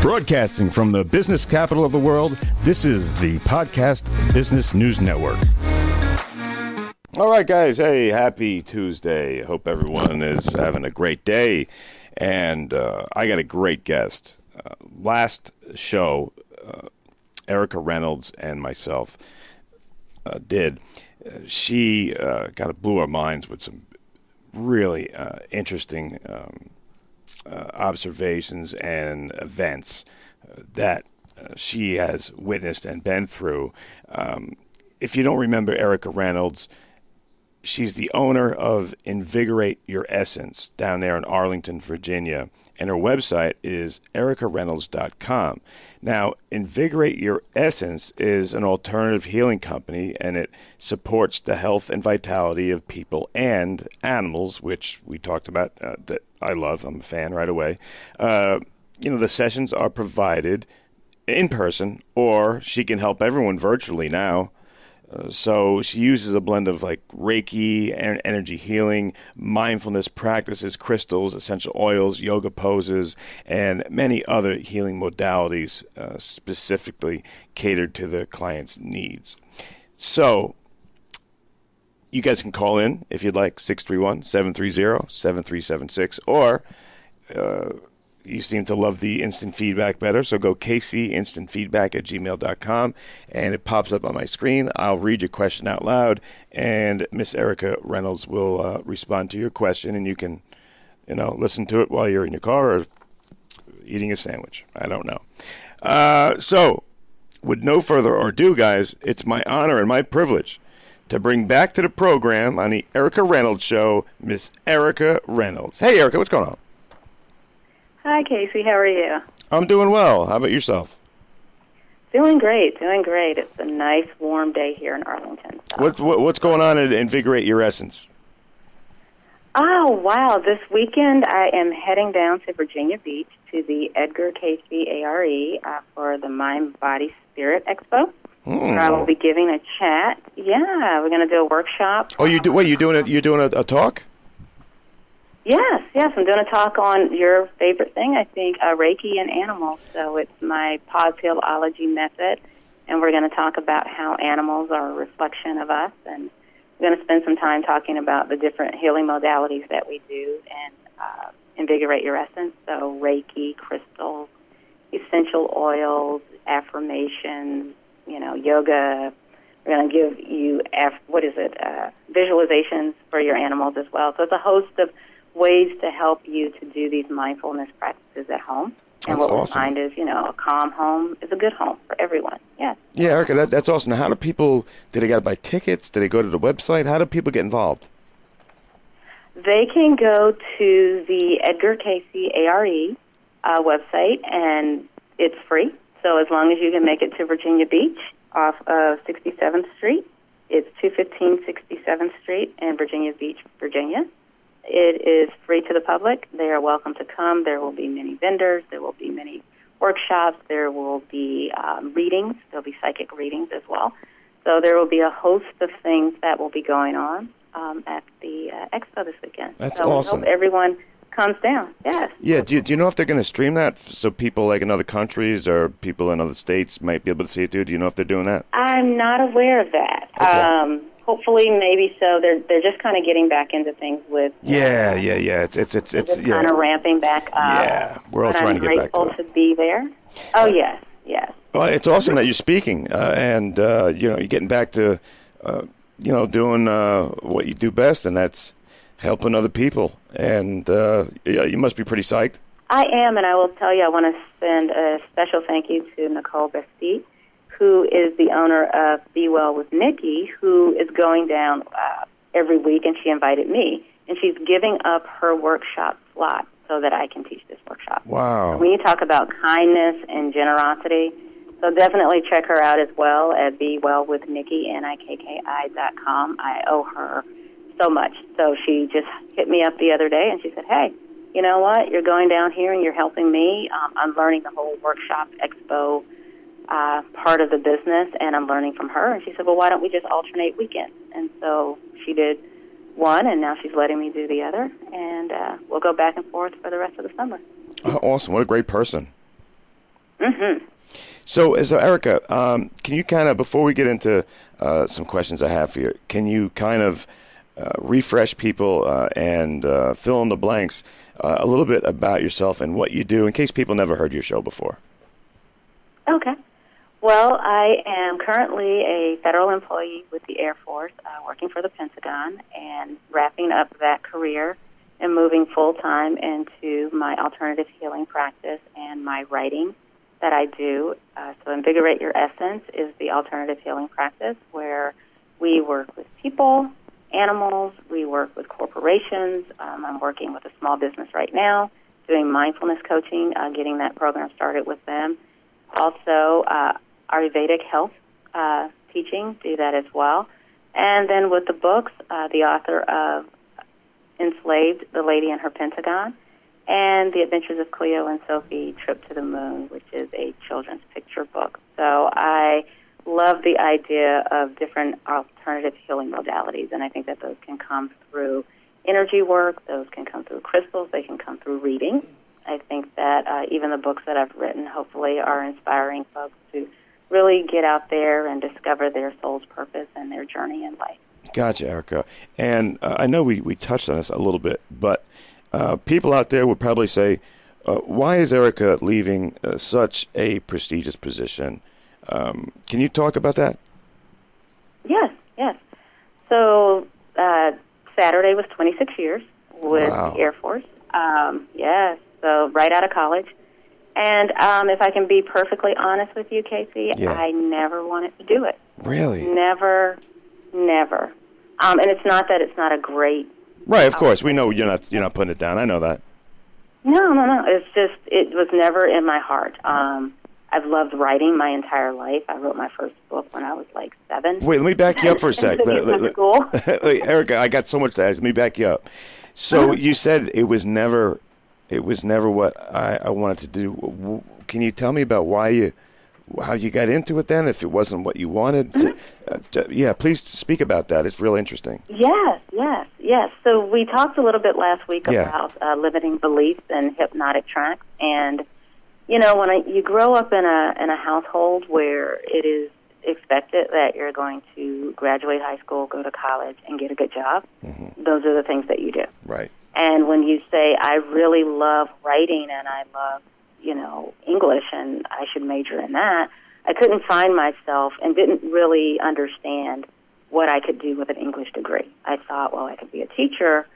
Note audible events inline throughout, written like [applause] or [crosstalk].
Broadcasting from the business capital of the world, this is the Podcast Business News Network. All right, guys. Hey, happy Tuesday. Hope everyone is having a great day. And uh, I got a great guest. Uh, last show, uh, Ericka Reynolds and myself uh, did. Uh, she uh, kind of blew our minds with some really interesting um, uh, observations and events uh, that uh, she has witnessed and been through. Um, if you don't remember Ericka Reynolds, she's the owner of Invigorate Your Essence down there in Arlington, Virginia, and her website is erickareynolds.com. Now, Invigorate Your Essence is an alternative healing company, and it supports the health and vitality of people and animals, which we talked about uh, that I love. I'm a fan right away. Uh, you know, the sessions are provided in person, or she can help everyone virtually now. So she uses a blend of like Reiki, and energy healing, mindfulness practices, crystals, essential oils, yoga poses, and many other healing modalities uh, specifically catered to the client's needs. So you guys can call in if you'd like 631 730 7376 or uh, you seem to love the instant feedback better so go kcinstantfeedback at gmail.com and it pops up on my screen i'll read your question out loud and miss ericka reynolds will uh, respond to your question and you can you know listen to it while you're in your car or eating a sandwich i don't know uh, so with no further ado guys it's my honor and my privilege to bring back to the program on the Ericka Reynolds Show, Miss Ericka Reynolds. Hey, Ericka, what's going on? Hi, KC. How are you? I'm doing well. How about yourself? Doing great, doing great. It's a nice, warm day here in Arlington. So. What, what, what's going on at Invigorate Your Essence? Oh, wow. This weekend I am heading down to Virginia Beach to the Edgar Cayce ARE uh, for the Mind, Body, Spirit Expo. Mm. I will be giving a chat. Yeah, we're going to do a workshop. Oh, you do? Wait, you doing it? You're doing a, a, talk? Yes, yes. I'm doing a talk on your favorite thing. I think uh, Reiki and animals. So it's my pause healology method, and we're going to talk about how animals are a reflection of us, and we're going to spend some time talking about the different healing modalities that we do and uh, invigorate your essence. So Reiki, crystals, essential oils, affirmations you know, yoga. We're going to give you, what is it, uh, visualizations for your animals as well. So it's a host of ways to help you to do these mindfulness practices at home. And that's what awesome. we find is, you know, a calm home is a good home for everyone. Yes. Yeah, Ericka, that, that's awesome. Now, how do people, do they got to buy tickets? Do they go to the website? How do people get involved? They can go to the Edgar Cayce ARE uh, website, and it's free. So as long as you can make it to Virginia Beach off of 67th Street, it's 215 67th Street in Virginia Beach, Virginia. It is free to the public. They are welcome to come. There will be many vendors. There will be many workshops. There will be um, readings. There'll be psychic readings as well. So there will be a host of things that will be going on um, at the uh, expo this weekend. That's so awesome. We hope everyone comes down. Yes. Yeah. Do you, do you know if they're going to stream that so people like in other countries or people in other states might be able to see it too? Do you know if they're doing that? I'm not aware of that. Okay. Um, hopefully, maybe so. They're they're just kind of getting back into things with. Yeah, yeah, yeah. It's it's it's it's yeah. kind of ramping back up. Yeah, we're all trying I'm to get back grateful to to be there. Oh yes, yes. Well, it's awesome that you're speaking, uh, and uh, you know you're getting back to, uh, you know, doing uh, what you do best, and that's helping other people. And uh, you must be pretty psyched. I am, and I will tell you, I want to send a special thank you to Nicole Besti, who is the owner of Be Well with Nikki, who is going down uh, every week, and she invited me, and she's giving up her workshop slot so that I can teach this workshop. Wow! When you talk about kindness and generosity, so definitely check her out as well at Be Well with Nikki N I K K I dot com. I owe her so much. So she just hit me up the other day and she said, "Hey, you know what? You're going down here and you're helping me. Um, I'm learning the whole workshop expo uh, part of the business, and I'm learning from her." And she said, "Well, why don't we just alternate weekends?" And so she did one, and now she's letting me do the other, and uh, we'll go back and forth for the rest of the summer. Oh, awesome! What a great person. Mm-hmm. So, so Ericka, um, can you kind of before we get into uh, some questions I have for you, can you kind of uh, refresh people uh, and uh, fill in the blanks uh, a little bit about yourself and what you do, in case people never heard your show before? Okay. Well, I am currently a federal employee with the Air Force, uh, working for the Pentagon, and wrapping up that career and moving full time into my alternative healing practice and my writing that I do. Uh, so, Invigorate Your Essence is the alternative healing practice where we work with people, animals, we work with corporations. Um, I'm working with a small business right now doing mindfulness coaching, uh, getting that program started with them. Also, uh, Ayurvedic health uh, teaching, do that as well. And then with the books, uh, the author of Enslaved, The Lady and Her Pentagon, and The Adventures of Cleo and Sophie, Trip to the Moon, which is a children's picture book. So I love the idea of different alternative healing modalities, and I think that those can come through energy work, those can come through crystals, they can come through reading. I think that uh, even the books that I've written hopefully are inspiring folks to really get out there and discover their soul's purpose and their journey in life. Gotcha, Ericka. And uh, I know we, we touched on this a little bit, but uh, people out there would probably say, uh, why is Ericka leaving uh, such a prestigious position? Um, can you talk about that? Yes, yes. So uh, Saturday was 26 years with Wow. the Air Force. Um, yes, so right out of college. And um, if I can be perfectly honest with you, KC, Yeah. I never wanted to do it. Really? Never, never. Um, and it's not that it's not a great. Right, of course. We know you're not you're not putting it down. I know that. No, no, no. It's just it was never in my heart. Um, I've loved writing my entire life. I wrote my first book when I was like seven. Wait, let me back you up for a sec. [laughs] In the Let- let- Wait, [laughs] Ericka, I got so much to ask. Let me back you up. So you said it was never, it was never what I, I wanted to do. Can you tell me about why you, how you got into it then? If it wasn't what you wanted, to, uh, to- yeah, please speak about that. It's real interesting. Yes, yes, yes. So we talked a little bit last week Yeah. about uh, limiting beliefs and hypnotic tracks, and you know when I, you grow up in a in a household where it is expected that you're going to graduate high school, go to college, and get a good job, those are the things that you do. Right. And when you say, I really love writing and I love, you know, English and I should major in that, I couldn't find myself and didn't really understand what I could do with an English degree. I thought, well, I could be a teacher,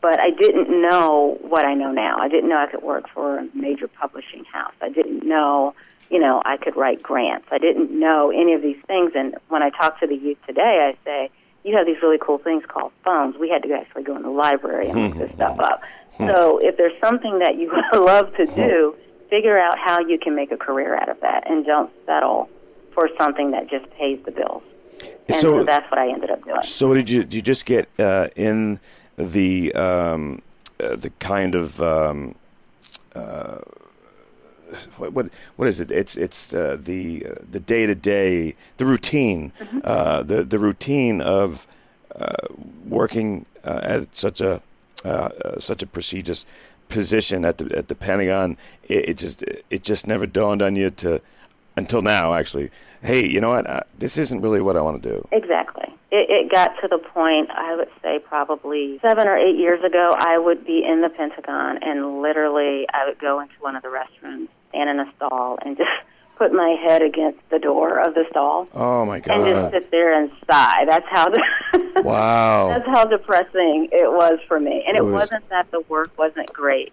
but I didn't know what I know now. I didn't know I could work for a major publishing house. I didn't know, you know, I could write grants. I didn't know any of these things. And when I talk to the youth today, I say, you have these really cool things called phones. We had to actually go in the library and look this [laughs] stuff up. So if there's something that you [laughs] love to do, [laughs] figure out how you can make a career out of that and don't settle for something that just pays the bills. And So- so, that's what I ended up doing. So did you did you just get uh, in the um, uh, the kind of um, uh, what, what what is it? It's it's uh, the uh, the day to day the routine uh, the the routine of uh, working uh, at such a uh, uh, such a prestigious position at the at the Pentagon. It, it just it just never dawned on you to until now actually. Hey, you know what? Uh, this isn't really what I want to do. Exactly. It, it got to the point, I would say probably seven or eight years ago, I would be in the Pentagon and literally I would go into one of the restrooms, stand in a stall, and just [laughs] put my head against the door of the stall Oh my god! and just sit there and sigh. That's how [laughs] Wow. that's how depressing it was for me. And It it, was- wasn't that the work wasn't great.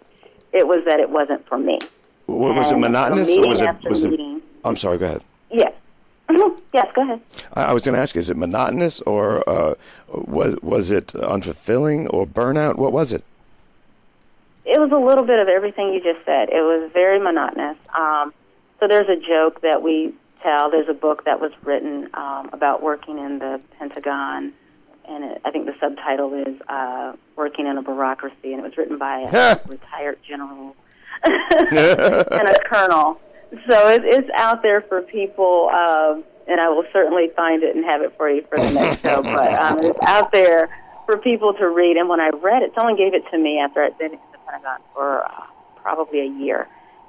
It was that it wasn't for me. What, was it monotonous or was it? Was it? meeting- I'm sorry. Go ahead. Yes. [laughs] Yes, go ahead. I, I was going to ask: Is it monotonous or uh, was was it unfulfilling or burnout? What was it? It was a little bit of everything you just said. It was very monotonous. Um, so there's a joke that we tell. There's a book that was written um, about working in the Pentagon, and it, I think the subtitle is uh, "Working in a Bureaucracy," and it was written by a [laughs] retired general [laughs] and a colonel. So it, it's out there for people, um, and I will certainly find it and have it for you for the next show. But um, it's out there for people to read. And when I read it, someone gave it to me after I'd been in the Pentagon for uh, probably a year,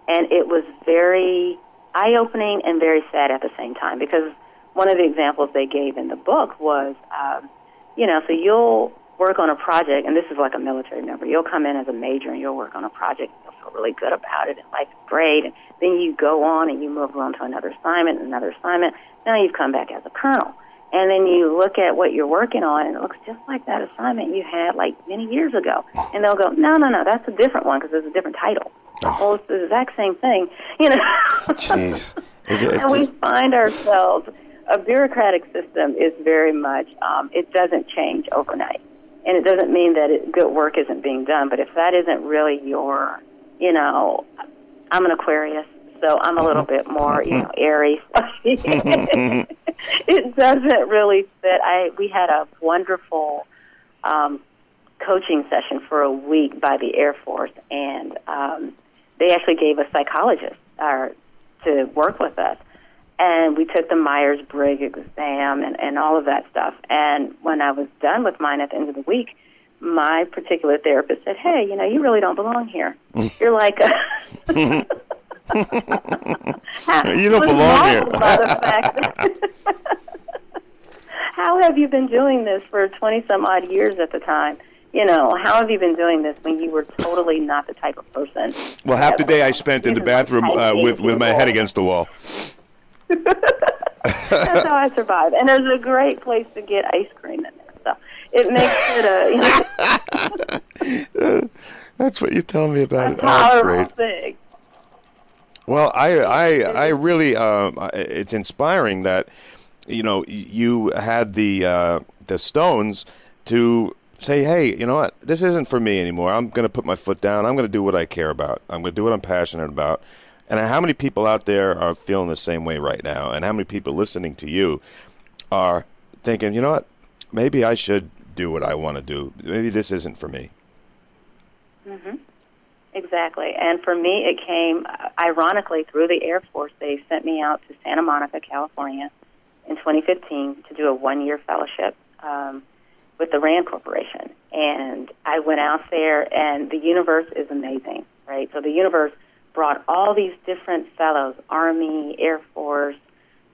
and it was very eye-opening and very sad at the same time because one of the examples they gave in the book was, um, you know, so you'll work on a project, and this is like a military member. You'll come in as a major and you'll work on a project. And you'll feel really good about it, and life's great. And then you go on and you move on to another assignment, another assignment. Now you've come back as a colonel, and then you look at what you're working on, and it looks just like that assignment you had like many years ago. And they'll go, no, no, no, that's a different one because it's a different title. Oh. Well, it's the exact same thing, you know. Jeez. [laughs] It- it and we just- find ourselves a bureaucratic system is very much um, it doesn't change overnight and it doesn't mean that it, good work isn't being done but if that isn't really your you know i'm an aquarius so i'm a little mm-hmm. bit more you mm-hmm. know airy [laughs] [laughs] [laughs] it doesn't really fit i we had a wonderful um, coaching session for a week by the air force and um, they actually gave a psychologist uh, to work with us and we took the Myers Briggs exam and, and all of that stuff. And when I was done with mine at the end of the week, my particular therapist said, "Hey, you know, you really don't belong here. [laughs] You're like a." [laughs] You don't belong here. marveled by the fact that- [laughs] how have you been doing this for 20 some odd years at the time? You know, how have you been doing this when you were totally not the type of person? well, half the day I spent in the [laughs] bathroom uh, with with my head against the wall. [laughs] That's how I survive. And there's a great place to get ice cream in there. So it makes it a you know, That's what you're telling me about a it. Oh, great. thing. Well, I, I, I really, I- it's inspiring that, you know, you had the uh, the stones to say, hey, you know what, this isn't for me anymore. I'm going to put my foot down. I'm going to do what I care about. I'm going to do what I'm passionate about. And how many people out there are feeling the same way right now? And how many people listening to you are thinking, you know what, maybe I should do what I want to do. Maybe this isn't for me. Exactly. And for me, it came uh, ironically through the Air Force. They sent me out to Santa Monica, California in 2015 to do a one year fellowship um, with the RAND Corporation. And I went out there, and the universe is amazing, right? So the universe brought all these different fellows Army, Air Force,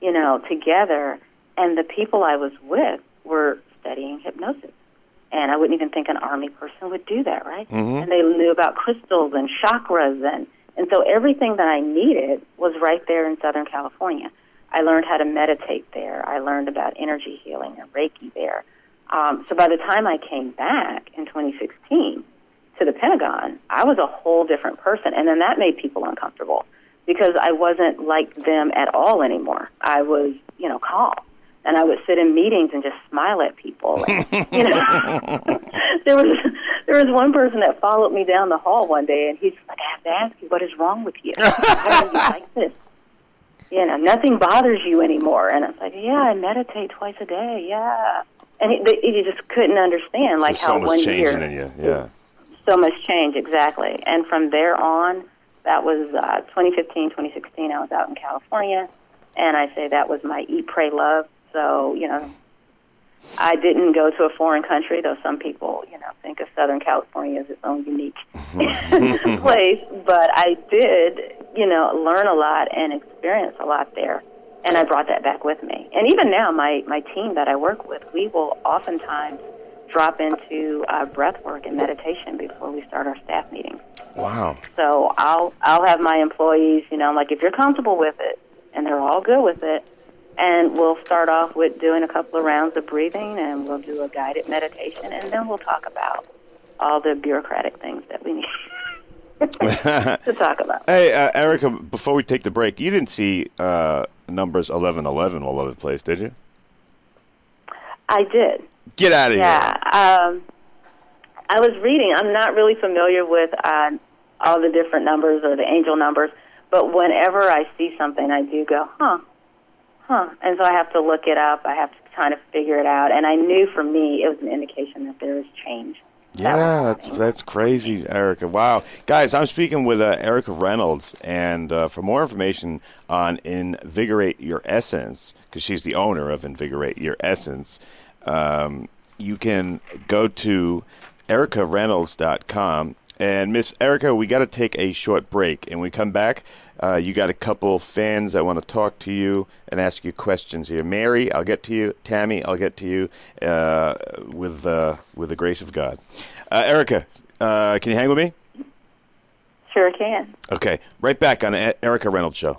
you know, together. And the people I was with were studying hypnosis and I wouldn't even think an army person would do that, right? And they knew about crystals and chakras, and and so everything that I needed was right there in Southern California. I learned how to meditate there. I learned about energy healing and Reiki there. Um, so by the time I came back in 2016 to the Pentagon, I was a whole different person, and then that made people uncomfortable because I wasn't like them at all anymore. I was, you know, calm and I would sit in meetings and just smile at people. And, you know, [laughs] there was there was one person that followed me down the hall one day, and he's like, "I have to ask you, what is wrong with you? Why are you like this? [laughs] You know, nothing bothers you anymore." And I was like, "Yeah, I meditate twice a day. Yeah." And he, he just couldn't understand like how so much one changing year in you. Yeah. so much change exactly and from there on that was uh, 2015 2016 i was out in california and i say that was my eat pray love so you know i didn't go to a foreign country though some people you know think of southern california as its own unique [laughs] place but i did you know learn a lot and experience a lot there and i brought that back with me and even now my my team that i work with we will oftentimes drop into uh, breath work and meditation before we start our staff meetings. Wow. So I'll I'll have my employees, you know, like if you're comfortable with it and they're all good with it, and we'll start off with doing a couple of rounds of breathing and we'll do a guided meditation and then we'll talk about all the bureaucratic things that we need [laughs] to talk about. Hey, uh, Ericka, before we take the break, you didn't see uh, numbers 1111 all over the place, did you? I did. Get out of here. Yeah. Um, I was reading. I'm not really familiar with uh, all the different numbers or the angel numbers, but whenever I see something, I do go, huh, huh. And so I have to look it up. I have to kind of figure it out. And I knew for me it was an indication that there is change. Yeah, that's, that's crazy, Ericka. Wow. Guys, I'm speaking with uh, Ericka Reynolds, and uh, for more information on Invigorate Your Essence, because she's the owner of Invigorate Your Essence, um, you can go to erickareynolds.com. And Miss Ericka, we got to take a short break. And when we come back, uh, you got a couple fans that want to talk to you and ask you questions here. Mary, I'll get to you. Tammy, I'll get to you uh, with uh, with the grace of God. Uh, Ericka, uh, can you hang with me? Sure I can. Okay, right back on the Ericka Reynolds Show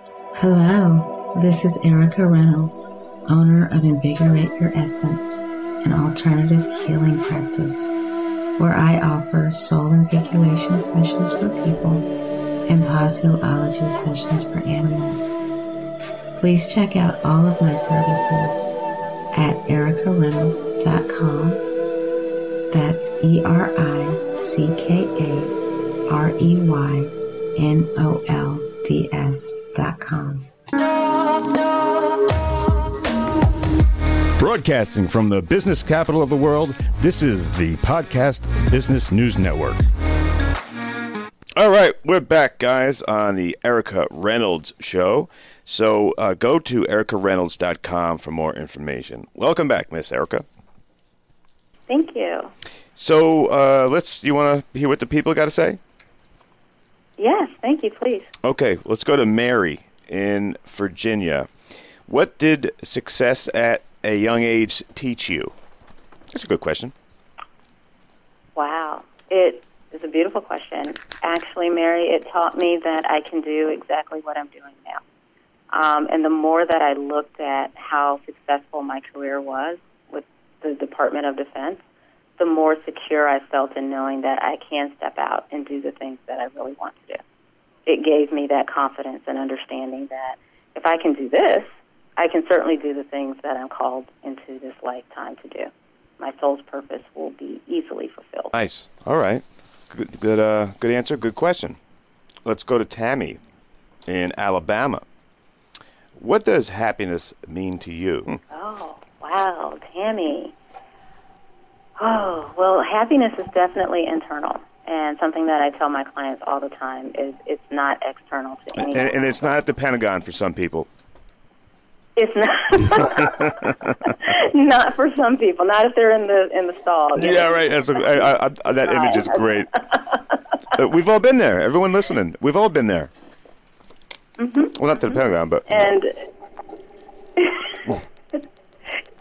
Hello, this is Ericka Reynolds, owner of Invigorate Your Essence, an alternative healing practice where I offer soul invigilation sessions for people and positology sessions for animals. Please check out all of my services at erickareynolds.com. That's E R I C K A R E Y N O L D S Broadcasting from the business capital of the world, this is the Podcast Business News Network. All right, we're back, guys, on the Ericka Reynolds Show. So uh, go to erickareynolds.com for more information. Welcome back, Miss Ericka. Thank you. So uh, let's. You want to hear what the people got to say? Yes, thank you, please. Okay, let's go to Mary in Virginia. What did success at a young age teach you? That's a good question. Wow. It is a beautiful question. Actually, Mary, it taught me that I can do exactly what I'm doing now. Um, and the more that I looked at how successful my career was with the Department of Defense, the more secure I felt in knowing that I can step out and do the things that I really want to do. It gave me that confidence and understanding that if I can do this, I can certainly do the things that I'm called into this lifetime to do. My soul's purpose will be easily fulfilled. Nice. All right. Good, good, uh, good answer. Good question. Let's go to Tammy in Alabama. What does happiness mean to you? Oh, wow, Tammy. Oh, well, happiness is definitely internal. And something that I tell my clients all the time is it's not external to anyone. And, and it's not at the Pentagon for some people. It's not [laughs] not for some people. Not if they're in the in the stall. Yeah, know? right. That's a, I, I, I, that image is great. uh, we've all been there. Everyone listening, we've all been there. Mm-hmm. Well, not to the Pentagon, but and [laughs]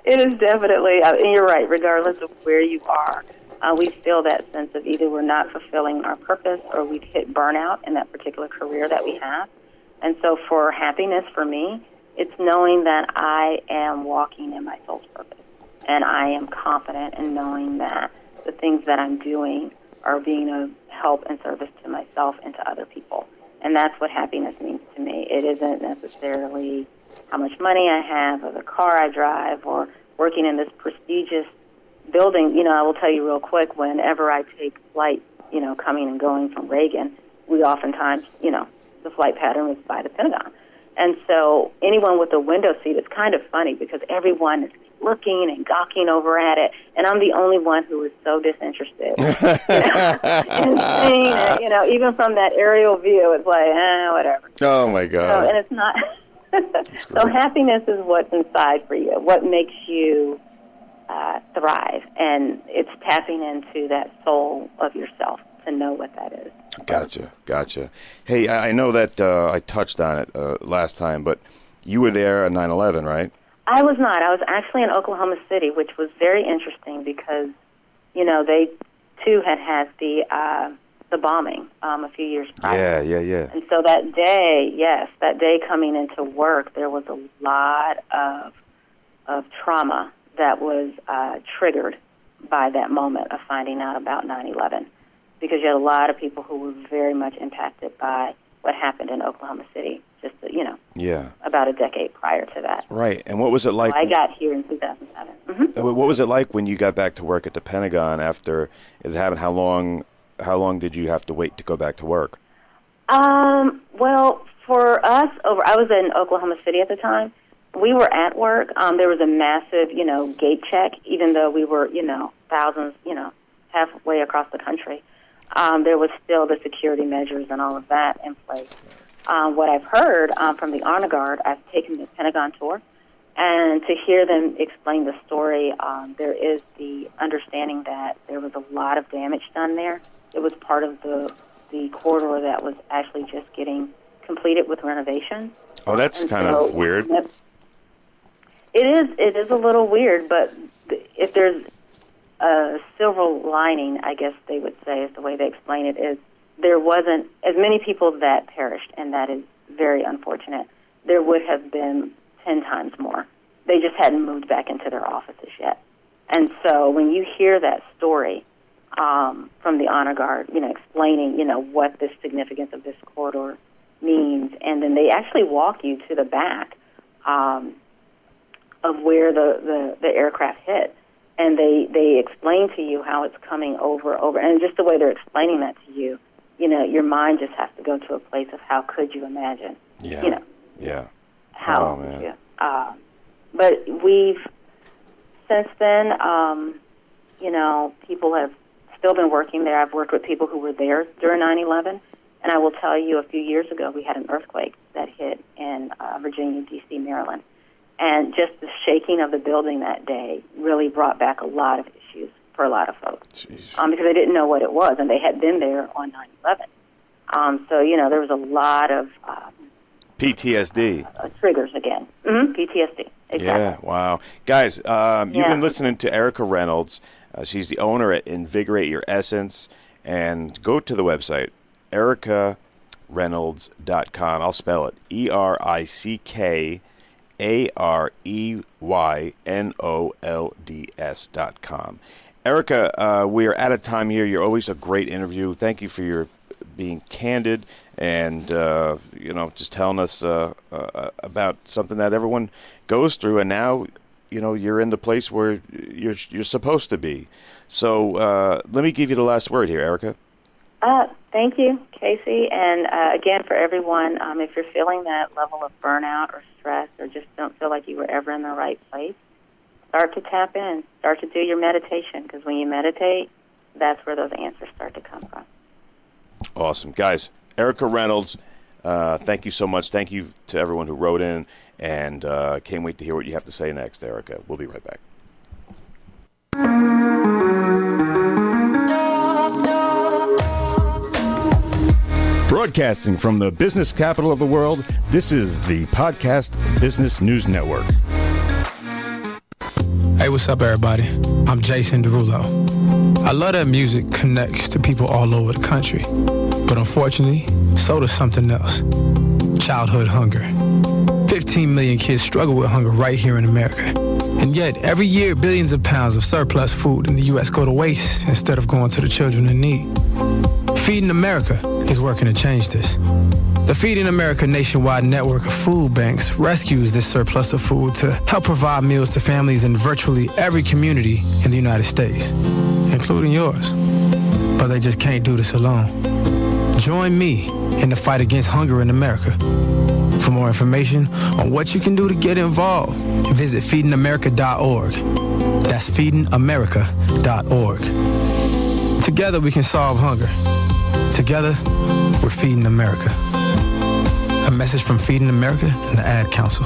it is definitely. Uh, and you're right. Regardless of where you are, uh, we feel that sense of either we're not fulfilling our purpose or we've hit burnout in that particular career that we have. And so, for happiness, for me, it's knowing that I am walking in my soul's purpose, and I am confident in knowing that the things that I'm doing are being of help and service to myself and to other people. And that's what happiness means to me. It isn't necessarily how much money I have or the car I drive or working in this prestigious building. You know, I will tell you real quick, whenever I take flight, you know, coming and going from Reagan, we oftentimes, you know, the flight pattern is by the Pentagon. And so anyone with a window seat, it's kind of funny because everyone is looking and gawking over at it, and I'm the only one who is so disinterested. you know, and seeing it, you know, even from that aerial view, it's like, eh, whatever. Oh my god! So, and it's not. So happiness is what's inside for you. What makes you uh, thrive, and it's tapping into that soul of yourself to know what that is. Gotcha, gotcha. Hey, I know that uh, I touched on it uh, last time, but you were there on 9/11, right? I was not. I was actually in Oklahoma City, which was very interesting because you know, they too had had the uh, the bombing um, a few years prior. Yeah, yeah, yeah. And so that day, yes, that day coming into work, there was a lot of of trauma that was uh, triggered by that moment of finding out about 9/11, because you had a lot of people who were very much impacted by what happened in Oklahoma City, just you know, Yeah. about a decade prior to that. Right. And what was it like? I got here in 2007. hmm Uh, What was it like when you got back to work at the Pentagon after it happened? How long? How long did you have to wait to go back to work? Um, well, for us, over I was in Oklahoma City at the time. We were at work. Um, there was a massive, you know, gate check, even though we were, you know, thousands, you know, halfway across the country. Um, there was still the security measures and all of that in place. Um, what I've heard um, from the honor guard, I've taken the Pentagon tour, and to hear them explain the story, um, there is the understanding that there was a lot of damage done there. It was part of the the corridor that was actually just getting completed with renovation. Oh, that's And kind so- of weird. It is. It is a little weird, but if there's a silver lining, I guess they would say is the way they explain it is there wasn't as many people that perished, and that is very unfortunate. There would have been ten times more. They just hadn't moved back into their offices yet. And so when you hear that story um, from the honor guard, you know, explaining, you know, what the significance of this corridor means, and then they actually walk you to the back um, of where the, the, the aircraft hit, and they they explain to you how it's coming over over, and just the way they're explaining that to you, you know, your mind just has to go to a place of how could you imagine, Yeah. you know, Yeah. how Oh, man. you? Uh, but we've since then, um, you know, people have still been working there. I've worked with people who were there during 9/11, and I will tell you, a few years ago, we had an earthquake that hit in uh, Virginia, D.C., Maryland, and just the shaking of the building that day really brought back a lot of issues for a lot of folks um, because they didn't know what it was, and they had been there on 9/11. Um, so you know, there was a lot of um, PTSD. uh, triggers again. hmm PTSD. Exactly. Yeah, wow. Guys, um, you've been listening to Ericka Reynolds. Uh, she's the owner at Invigorate Your Essence. And go to the website, erickareynolds.com. I'll spell it E R I C K A R E Y N O L D S dot com. Ericka, uh, we are out of time here. You're always a great interview. Thank you for your being candid and uh, you know just telling us uh, uh, about something that everyone goes through. And now, you know, you're in the place where you're you're supposed to be. So uh, let me give you the last word here, Ericka. Uh, thank you, KC. And uh, again, for everyone, um, if you're feeling that level of burnout or stress or just don't feel like you were ever in the right place, start to tap in. Start to do your meditation because when you meditate, that's where those answers start to come from. Awesome, guys. Ericka Reynolds, uh, thank you so much. Thank you to everyone who wrote in, and uh, can't wait to hear what you have to say next, Ericka. We'll be right back. Broadcasting from the business capital of the world, this is the Podcast Business News Network. Hey, what's up, everybody? I'm Jason Derulo. I love that music connects to people all over the country. But unfortunately, so does something else childhood hunger. 15 million kids struggle with hunger right here in America. And yet, every year, billions of pounds of surplus food in the U.S. go to waste instead of going to the children in need. Feeding America is working to change this. The Feeding America nationwide network of food banks rescues this surplus of food to help provide meals to families in virtually every community in the United States, including yours. But they just can't do this alone. Join me in the fight against hunger in America. For more information on what you can do to get involved, visit feedingamerica.org. That's feedingamerica.org. Together we can solve hunger. Together, we're feeding America. A message from Feeding America and the Ad Council.